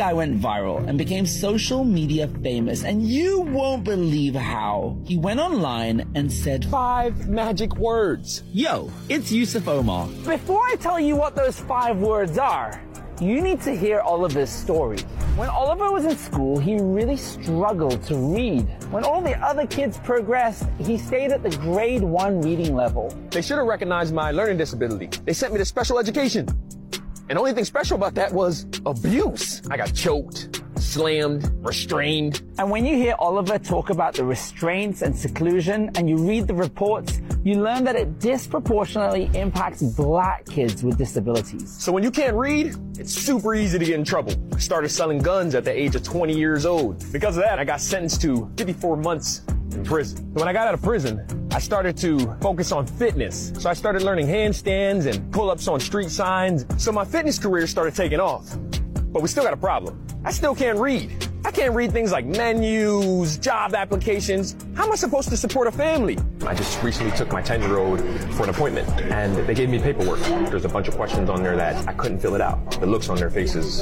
guy went viral and became social media famous, and you won't believe how. He went online and said five magic words. Yo, it's Yusuf Omar. Before I tell you what those five words are, you need to hear Oliver's story. When Oliver was in school, he really struggled to read. When all the other kids progressed, he stayed at the grade one reading level. They should have recognized my learning disability. They sent me to special education. And the only thing special about that was abuse. I got choked, slammed, restrained. And when you hear Oliver talk about the restraints and seclusion and you read the reports, you learn that it disproportionately impacts black kids with disabilities. So when you can't read, it's super easy to get in trouble. I started selling guns at the age of 20 years old. Because of that, I got sentenced to 54 months prison. When I got out of prison, I started to focus on fitness. So I started learning handstands and pull-ups on street signs. So my fitness career started taking off. But we still got a problem. I still can't read. I can't read things like menus, job applications. How am I supposed to support a family? I just recently took my 10 year old for an appointment and they gave me paperwork. There's a bunch of questions on there that I couldn't fill it out. The looks on their faces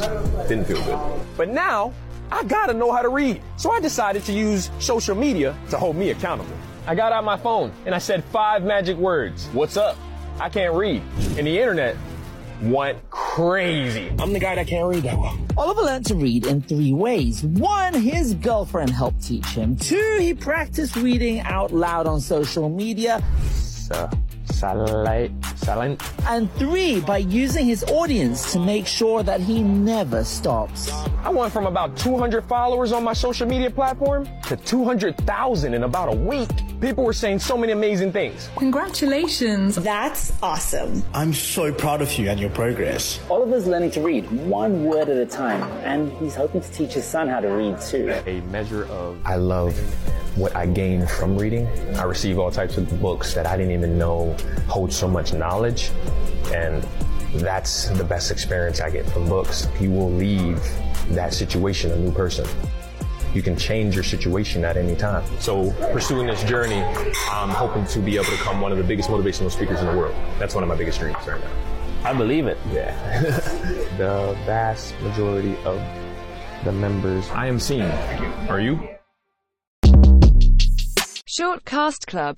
didn't feel good. But now I gotta know how to read. So I decided to use social media to hold me accountable. I got out my phone and I said five magic words. What's up? I can't read. And the internet went crazy. I'm the guy that can't read that well. Oliver learned to read in three ways. One, his girlfriend helped teach him. Two, he practiced reading out loud on social media. So, silent, silent. And three, by using his audience to make sure that he never stops. I went from about 200 followers on my social media platform to 200,000 in about a week. People were saying so many amazing things. Congratulations. That's awesome. I'm so proud of you and your progress. Oliver's learning to read one word at a time, and he's hoping to teach his son how to read too. A measure of I love what I gain from reading. I receive all types of books that I didn't even know hold so much knowledge, and that's the best experience I get from books. You will leave that situation a new person you can change your situation at any time. So pursuing this journey, I'm hoping to be able to become one of the biggest motivational speakers in the world. That's one of my biggest dreams right now. I believe it. Yeah. the vast majority of the members I am seeing. Are you? Short Cast Club